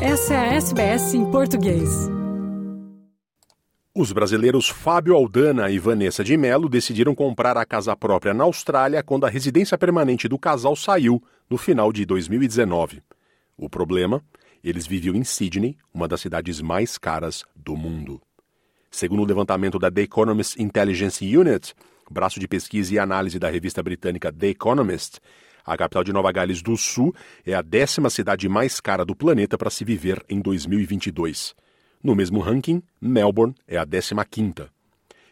Essa é a SBS em português. Os brasileiros Fábio Aldana e Vanessa de Mello decidiram comprar a casa própria na Austrália quando a residência permanente do casal saiu no final de 2019. O problema? Eles viviam em Sydney, uma das cidades mais caras do mundo. Segundo o levantamento da The Economist Intelligence Unit, braço de pesquisa e análise da revista britânica The Economist, a capital de Nova Gales do Sul é a décima cidade mais cara do planeta para se viver em 2022. No mesmo ranking, Melbourne é a décima quinta.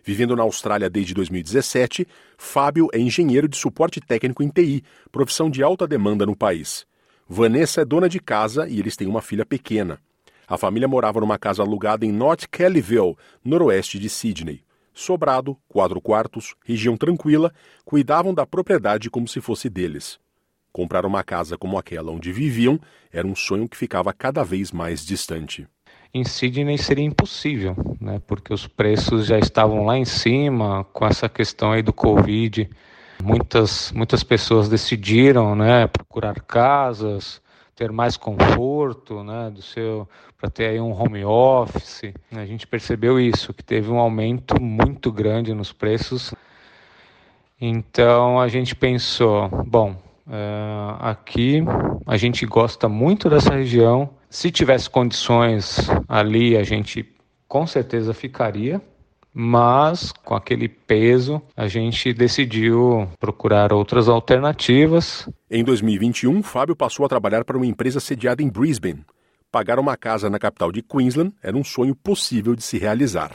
Vivendo na Austrália desde 2017, Fábio é engenheiro de suporte técnico em TI, profissão de alta demanda no país. Vanessa é dona de casa e eles têm uma filha pequena. A família morava numa casa alugada em North Kellyville, noroeste de Sydney. Sobrado, quatro quartos, região tranquila, cuidavam da propriedade como se fosse deles. Comprar uma casa como aquela onde viviam era um sonho que ficava cada vez mais distante. Em Sydney seria impossível, né? porque os preços já estavam lá em cima com essa questão aí do Covid. Muitas, muitas pessoas decidiram né, procurar casas, ter mais conforto, né, do seu para ter aí um home office. A gente percebeu isso, que teve um aumento muito grande nos preços. Então a gente pensou, bom, Uh, aqui a gente gosta muito dessa região. Se tivesse condições ali, a gente com certeza ficaria, mas com aquele peso a gente decidiu procurar outras alternativas. Em 2021, Fábio passou a trabalhar para uma empresa sediada em Brisbane. Pagar uma casa na capital de Queensland era um sonho possível de se realizar.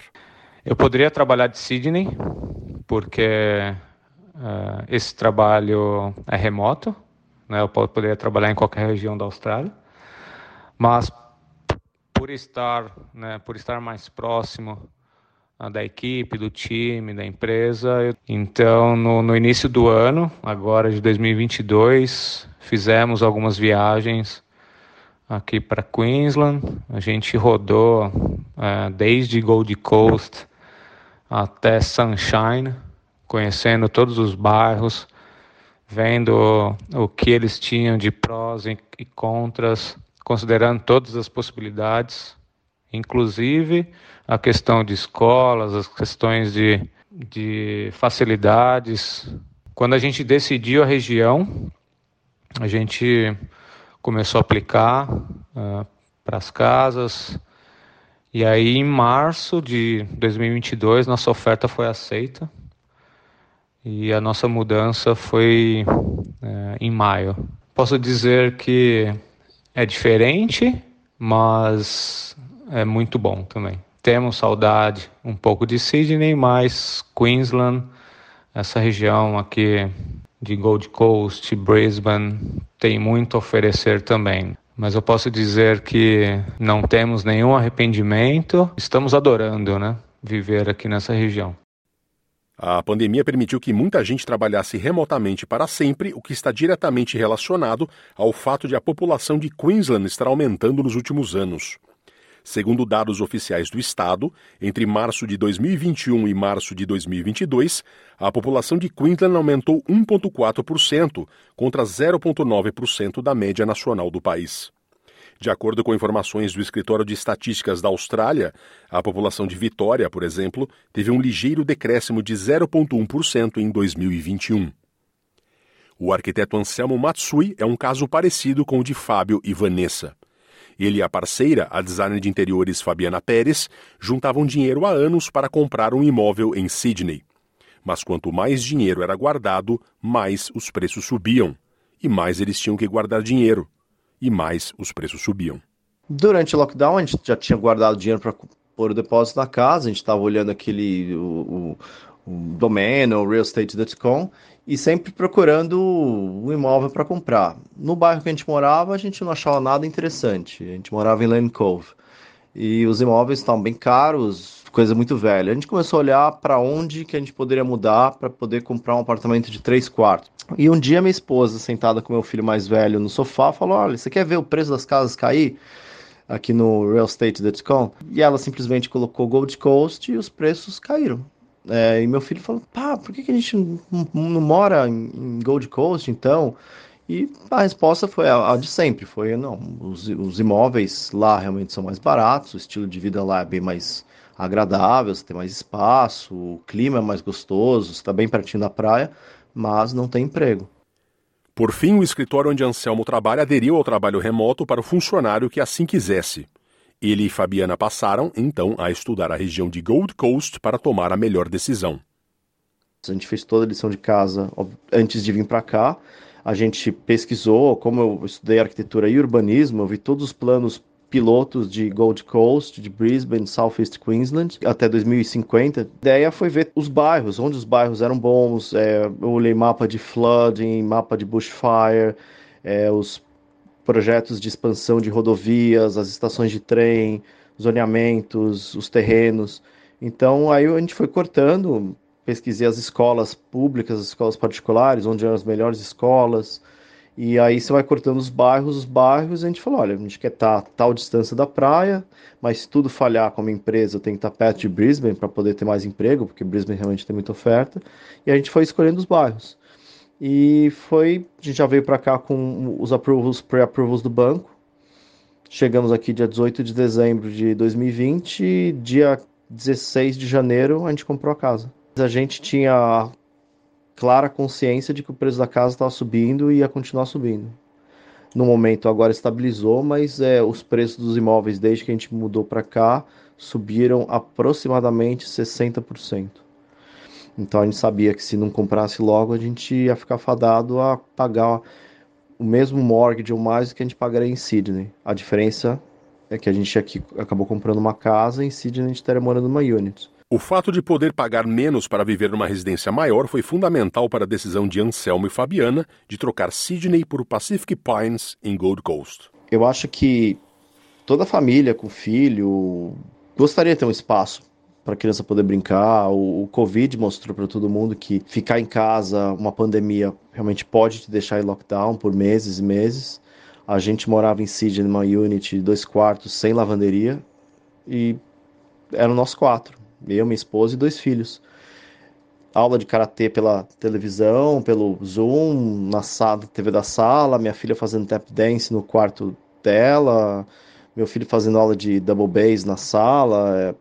Eu poderia trabalhar de Sydney, porque Uh, esse trabalho é remoto, né? eu poderia trabalhar em qualquer região da Austrália, mas por estar, né, por estar mais próximo uh, da equipe, do time, da empresa, eu... então no, no, início do ano, agora de 2022, fizemos algumas viagens aqui para Queensland. A gente rodou uh, desde Gold Coast até Sunshine conhecendo todos os bairros, vendo o que eles tinham de prós e contras, considerando todas as possibilidades, inclusive a questão de escolas, as questões de, de facilidades. Quando a gente decidiu a região, a gente começou a aplicar uh, para as casas. E aí, em março de 2022, nossa oferta foi aceita e a nossa mudança foi é, em maio. Posso dizer que é diferente, mas é muito bom também. Temos saudade um pouco de Sydney, mas Queensland, essa região aqui de Gold Coast, Brisbane, tem muito a oferecer também. Mas eu posso dizer que não temos nenhum arrependimento, estamos adorando, né? Viver aqui nessa região. A pandemia permitiu que muita gente trabalhasse remotamente para sempre, o que está diretamente relacionado ao fato de a população de Queensland estar aumentando nos últimos anos. Segundo dados oficiais do Estado, entre março de 2021 e março de 2022, a população de Queensland aumentou 1,4%, contra 0,9% da média nacional do país. De acordo com informações do Escritório de Estatísticas da Austrália, a população de Vitória, por exemplo, teve um ligeiro decréscimo de 0,1% em 2021. O arquiteto Anselmo Matsui é um caso parecido com o de Fábio e Vanessa. Ele e a parceira, a designer de interiores Fabiana Pérez, juntavam dinheiro há anos para comprar um imóvel em Sydney. Mas quanto mais dinheiro era guardado, mais os preços subiam. E mais eles tinham que guardar dinheiro e mais os preços subiam. Durante o lockdown, a gente já tinha guardado dinheiro para pôr o depósito na casa, a gente estava olhando aquele o, o, o domain, o realestate.com, e sempre procurando um imóvel para comprar. No bairro que a gente morava, a gente não achava nada interessante. A gente morava em Lane Cove. E os imóveis estavam bem caros, coisa muito velha. A gente começou a olhar para onde que a gente poderia mudar para poder comprar um apartamento de três quartos. E um dia minha esposa, sentada com meu filho mais velho no sofá, falou: Olha, você quer ver o preço das casas cair? Aqui no realestate.com. E ela simplesmente colocou Gold Coast e os preços caíram. É, e meu filho falou: Pá, por que, que a gente não, mora em, em Gold Coast então? E a resposta foi a, a de sempre, foi não, os, os, imóveis lá realmente são mais baratos, o estilo de vida lá é bem mais agradável, você tem mais espaço, o clima é mais gostoso, você está bem pertinho da praia, mas não tem emprego. Por fim, o escritório onde Anselmo trabalha aderiu ao trabalho remoto para o funcionário que assim quisesse. Ele e Fabiana passaram, então, a estudar a região de Gold Coast para tomar a melhor decisão. A gente fez toda a lição de casa antes de vir para cá a gente pesquisou, como eu estudei arquitetura e urbanismo, eu vi todos os planos pilotos de Gold Coast, de Brisbane, Southeast Queensland, até 2050. A ideia foi ver os bairros, onde os bairros eram bons. É, eu olhei mapa de flooding, mapa de bushfire, é, os projetos de expansão de rodovias, as estações de trem, zoneamentos, os terrenos. Então aí a gente foi cortando pesquisei as escolas públicas, as escolas particulares, onde eram as melhores escolas. E aí você vai cortando os bairros, os bairros, a gente falou, olha, a gente quer estar tá, tal distância da praia, mas se tudo falhar como empresa, tem que estar tá perto de Brisbane para poder ter mais emprego, porque Brisbane realmente tem muita oferta. E a gente foi escolhendo os bairros. E foi, a gente já veio para cá com os approvals, pre-approvals do banco. Chegamos aqui dia 18 de dezembro de 2020, dia 16 de janeiro a gente comprou a casa a gente tinha clara consciência de que o preço da casa estava subindo e ia continuar subindo. No momento agora estabilizou, mas é, os preços dos imóveis desde que a gente mudou para cá subiram aproximadamente 60%. Então a gente sabia que se não comprasse logo a gente ia ficar fadado a pagar o mesmo mortgage ou mais do que a gente pagaria em Sydney. A diferença é que a gente aqui acabou comprando uma casa, em Sydney a gente estaria morando numa unit. O fato de poder pagar menos para viver numa residência maior foi fundamental para a decisão de Anselmo e Fabiana de trocar Sydney por Pacific Pines em Gold Coast. Eu acho que toda família com filho gostaria de ter um espaço para a criança poder brincar. O, o Covid mostrou para todo mundo que ficar em casa, uma pandemia, realmente pode te deixar em lockdown por meses e meses. A gente morava em Sydney, numa unit, dois quartos, sem lavanderia, e eram nós quatro eu, minha esposa e dois filhos. Aula de karatê pela televisão, pelo Zoom, na sala, TV da sala, minha filha fazendo tap dance no quarto dela, meu filho fazendo aula de double bass na sala, é,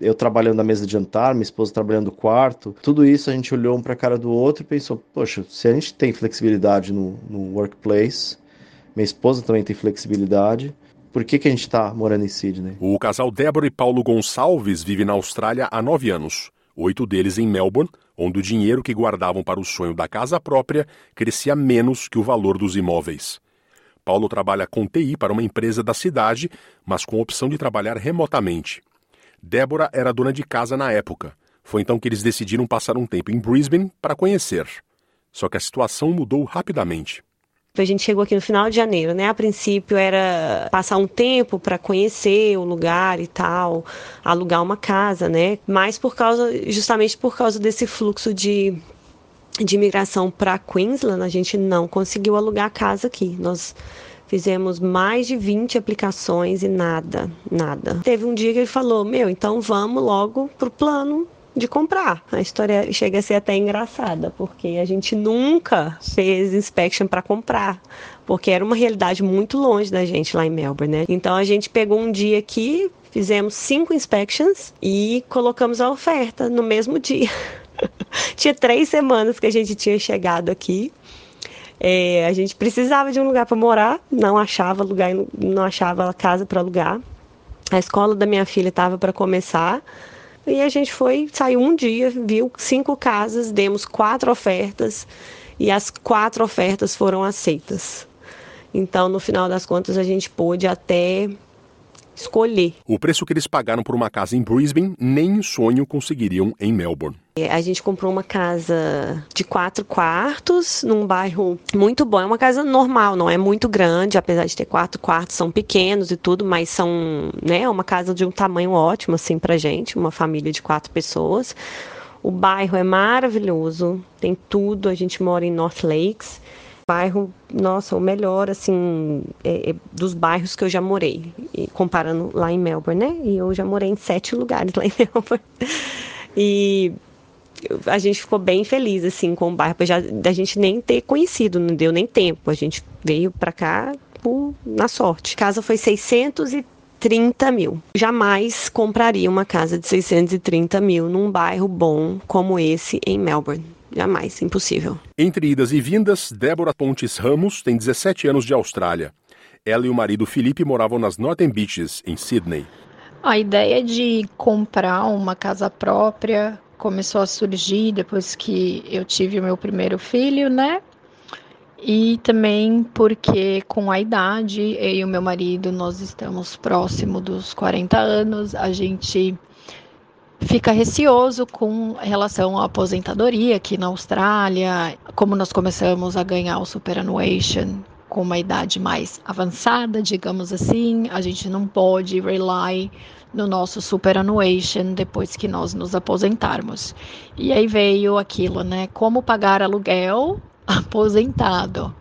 eu trabalhando na mesa de jantar, minha esposa trabalhando no quarto. Tudo isso a gente olhou um para a cara do outro e pensou: poxa, se a gente tem flexibilidade no, no workplace, minha esposa também tem flexibilidade, por que, que a gente está morando em Sydney? O casal Débora e Paulo Gonçalves vive na Austrália há nove anos. Oito deles em Melbourne, onde o dinheiro que guardavam para o sonho da casa própria crescia menos que o valor dos imóveis. Paulo trabalha com TI para uma empresa da cidade, mas com opção de trabalhar remotamente. Débora era dona de casa na época. Foi então que eles decidiram passar um tempo em Brisbane para conhecer. Só que a situação mudou rapidamente. A gente chegou aqui no final de janeiro, né? A princípio era passar um tempo para conhecer o lugar e tal, alugar uma casa, né? Mas por causa, justamente por causa desse fluxo de de imigração para Queensland, a gente não conseguiu alugar casa aqui. Nós fizemos mais de 20 aplicações e nada, nada. Teve um dia que ele falou: Meu, então vamos logo pro plano de comprar. A história chega a ser até engraçada, porque a gente nunca fez inspection para comprar, porque era uma realidade muito longe da gente lá em Melbourne, né? Então a gente pegou um dia aqui, fizemos cinco inspections e colocamos a oferta no mesmo dia. tinha três semanas que a gente tinha chegado aqui. É, a gente precisava de um lugar para morar, não achava lugar, não achava casa para alugar. A escola da minha filha estava para começar e a gente foi, saiu um dia, viu cinco casas, demos quatro ofertas e as quatro ofertas foram aceitas. Então, no final das contas, a gente pôde até escolher. O preço que eles pagaram por uma casa em Brisbane, nem em sonho conseguiriam em Melbourne. É, a gente comprou uma casa de quatro quartos num bairro muito bom. É uma casa normal, não é muito grande, apesar de ter quatro quartos, são pequenos e tudo, mas são, né, é uma casa de um tamanho ótimo assim pra gente, uma família de quatro pessoas. O bairro é maravilhoso, tem tudo. A gente mora em North Lakes bairro, nossa, o melhor, assim, é, é, dos bairros que eu já morei, e, comparando lá em Melbourne, né? E eu já morei em sete lugares lá em Melbourne. E a gente ficou bem feliz, assim, com o bairro, já da gente nem ter conhecido, não deu nem tempo. A gente veio para cá por, na sorte. A casa foi 630 mil. Jamais compraria uma casa de 630 mil num bairro bom como esse em Melbourne. Jamais, impossível. Entre idas e vindas, Débora Pontes Ramos tem 17 anos de Austrália. Ela e o marido Felipe moravam nas Northern Beaches, em Sydney. A ideia de comprar uma casa própria começou a surgir depois que eu tive o meu primeiro filho, né? E também porque com a idade, eu e o meu marido, nós estamos próximo dos 40 anos, a gente fica receoso com relação à aposentadoria aqui na Austrália, como nós começamos a ganhar o superannuation com uma idade mais avançada, digamos assim, a gente não pode rely no nosso superannuation depois que nós nos aposentarmos. E aí veio aquilo, né? Como pagar aluguel aposentado.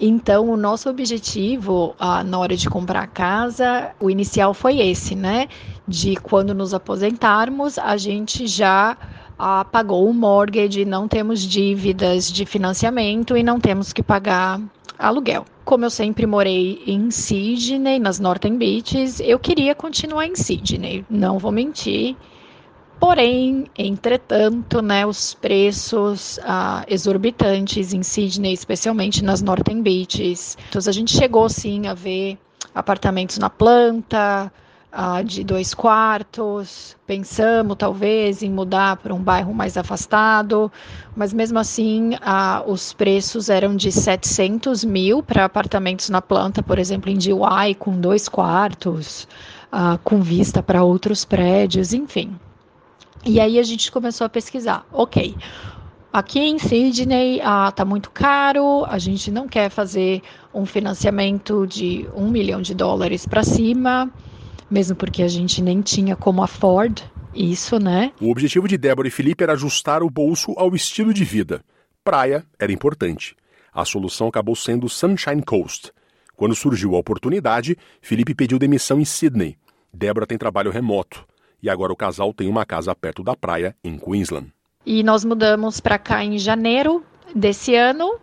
Então, o nosso objetivo ah, na hora de comprar a casa, o inicial foi esse, né? De quando nos aposentarmos, a gente já ah, pagou o mortgage, não temos dívidas de financiamento e não temos que pagar aluguel. Como eu sempre morei em Sydney, nas Northern Beaches, eu queria continuar em Sydney, não vou mentir. Porém, entretanto, né, os preços ah, exorbitantes em Sydney, especialmente nas Northern Beaches. Então, a gente chegou sim a ver apartamentos na planta, ah, de dois quartos. Pensamos talvez em mudar para um bairro mais afastado, mas mesmo assim ah, os preços eram de 700 mil para apartamentos na planta, por exemplo, em DY, com dois quartos, ah, com vista para outros prédios, enfim. E aí a gente começou a pesquisar. Ok, Aqui em Sydney está ah, muito caro, a gente não quer fazer um financiamento de um milhão de dólares para cima mesmo porque a gente nem tinha como afford isso, né? O objetivo de Débora e Felipe era ajustar o bolso ao estilo de vida. Praia era importante. A solução acabou sendo Sunshine Coast. Quando surgiu a oportunidade, Felipe pediu demissão em Sydney. Débora tem trabalho remoto. E agora o casal tem uma casa perto da praia, em Queensland. E nós mudamos para cá em janeiro desse ano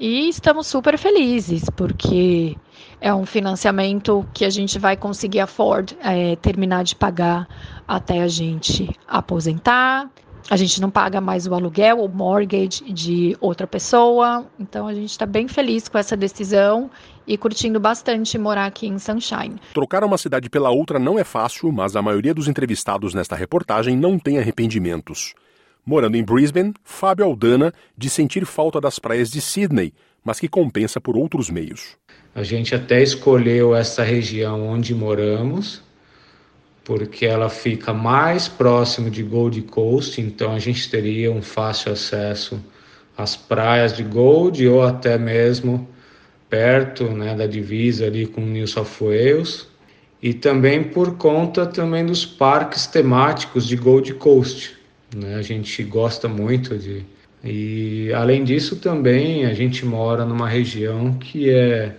e estamos super felizes, porque é um financiamento que a gente vai conseguir afford, é, terminar de pagar até a gente aposentar. A gente não paga mais o aluguel, o mortgage de outra pessoa. Então a gente está bem feliz com essa decisão e curtindo bastante morar aqui em Sunshine. Trocar uma cidade pela outra não é fácil, mas a maioria dos entrevistados nesta reportagem não tem arrependimentos. Morando em Brisbane, Fábio Aldana diz sentir falta das praias de Sydney, mas que compensa por outros meios. A gente até escolheu essa região onde moramos, porque ela fica mais próximo de Gold Coast, então a gente teria um fácil acesso às praias de Gold ou até mesmo perto né, da divisa ali com New South Wales e também por conta também dos parques temáticos de Gold Coast. Né? A gente gosta muito de e além disso também a gente mora numa região que é,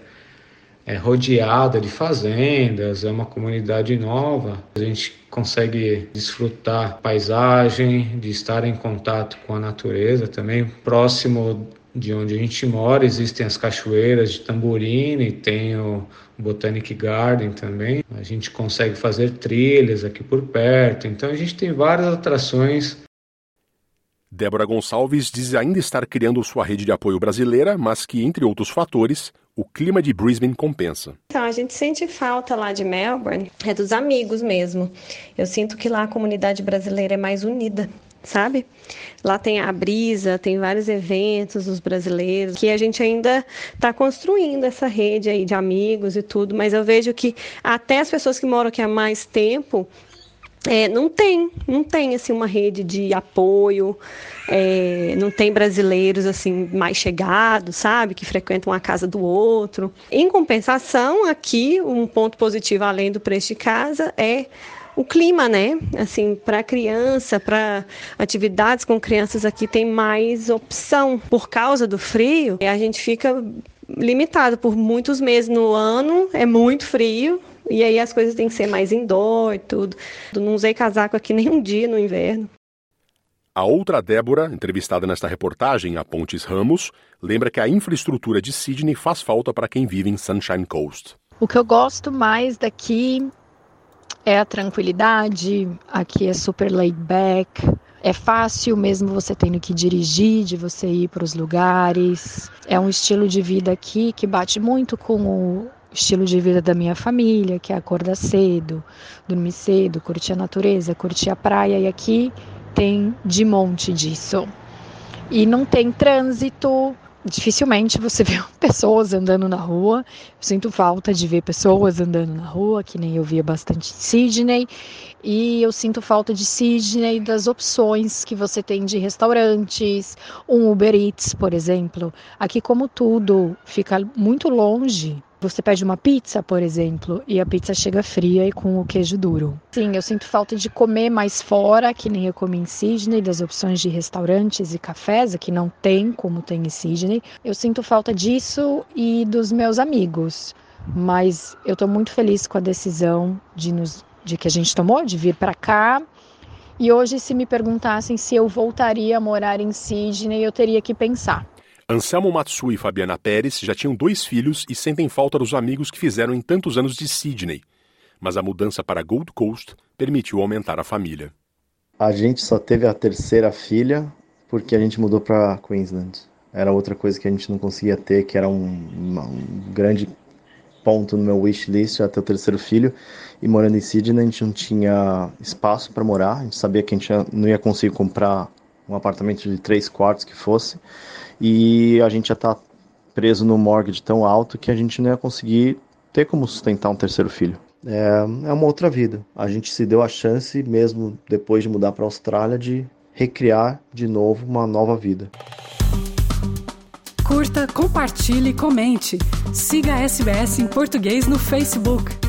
é rodeada de fazendas, é uma comunidade nova. A gente consegue desfrutar paisagem, de estar em contato com a natureza também. Próximo de onde a gente mora existem as cachoeiras de Tamborine, tem o Botanic Garden também. A gente consegue fazer trilhas aqui por perto. Então a gente tem várias atrações Débora Gonçalves diz ainda estar criando sua rede de apoio brasileira, mas que, entre outros fatores, o clima de Brisbane compensa. Então, a gente sente falta lá de Melbourne, é dos amigos mesmo. Eu sinto que lá a comunidade brasileira é mais unida, sabe? Lá tem a brisa, tem vários eventos dos brasileiros, que a gente ainda está construindo essa rede aí de amigos e tudo, mas eu vejo que até as pessoas que moram aqui há mais tempo é, não tem, não tem assim uma rede de apoio, é, não tem brasileiros assim mais chegados, sabe, que frequentam a casa do outro. Em compensação, aqui um ponto positivo além do preço de casa é o clima, né? Assim, para criança, para atividades com crianças aqui tem mais opção por causa do frio. A gente fica limitado por muitos meses no ano, é muito frio, e aí as coisas têm que ser mais indoor e tudo. Não usei casaco aqui nem um dia no inverno. A outra Débora, entrevistada nesta reportagem, a Pontes Ramos, lembra que a infraestrutura de Sydney faz falta para quem vive em Sunshine Coast. O que eu gosto mais daqui é a tranquilidade, aqui é super laid back, é fácil mesmo você tendo que dirigir, de você ir para os lugares. É um estilo de vida aqui que bate muito com o estilo de vida da minha família, que é acordar cedo, dormir cedo, curtir a natureza, curtir a praia. E aqui tem de monte disso. E não tem trânsito, dificilmente você vê pessoas andando na rua. Eu sinto falta de ver pessoas andando na rua, que nem eu via bastante em Sydney. E eu sinto falta de Sydney das opções que você tem de restaurantes, um Uber Eats, por exemplo. Aqui, como tudo fica muito longe, você pede uma pizza, por exemplo, e a pizza chega fria e com o queijo duro. Sim, eu sinto falta de comer mais fora, que nem eu comi em Sydney, das opções de restaurantes e cafés, aqui não tem como tem em Sydney. Eu sinto falta disso e dos meus amigos. Mas eu estou muito feliz com a decisão de, nos, de que a gente tomou de vir para cá. E hoje, se me perguntassem se eu voltaria a morar em Sydney, eu teria que pensar. Anselmo Matsui e Fabiana Pérez já tinham dois filhos e sentem falta dos amigos que fizeram em tantos anos de Sydney. Mas a mudança para Gold Coast permitiu aumentar a família. A gente só teve a terceira filha porque a gente mudou para Queensland. Era outra coisa que a gente não conseguia ter, que era um, um grande ponto no meu wish list até o terceiro filho. E morando em Sydney, a gente não tinha espaço para morar. A gente sabia que a gente não ia conseguir comprar um apartamento de três quartos que fosse e a gente já está preso no mortgage tão alto que a gente não ia conseguir ter como sustentar um terceiro filho. É, é uma outra vida. A gente se deu a chance, mesmo depois de mudar para a Austrália, de recriar de novo uma nova vida. Curta, compartilhe, comente. Siga a SBS em português no Facebook.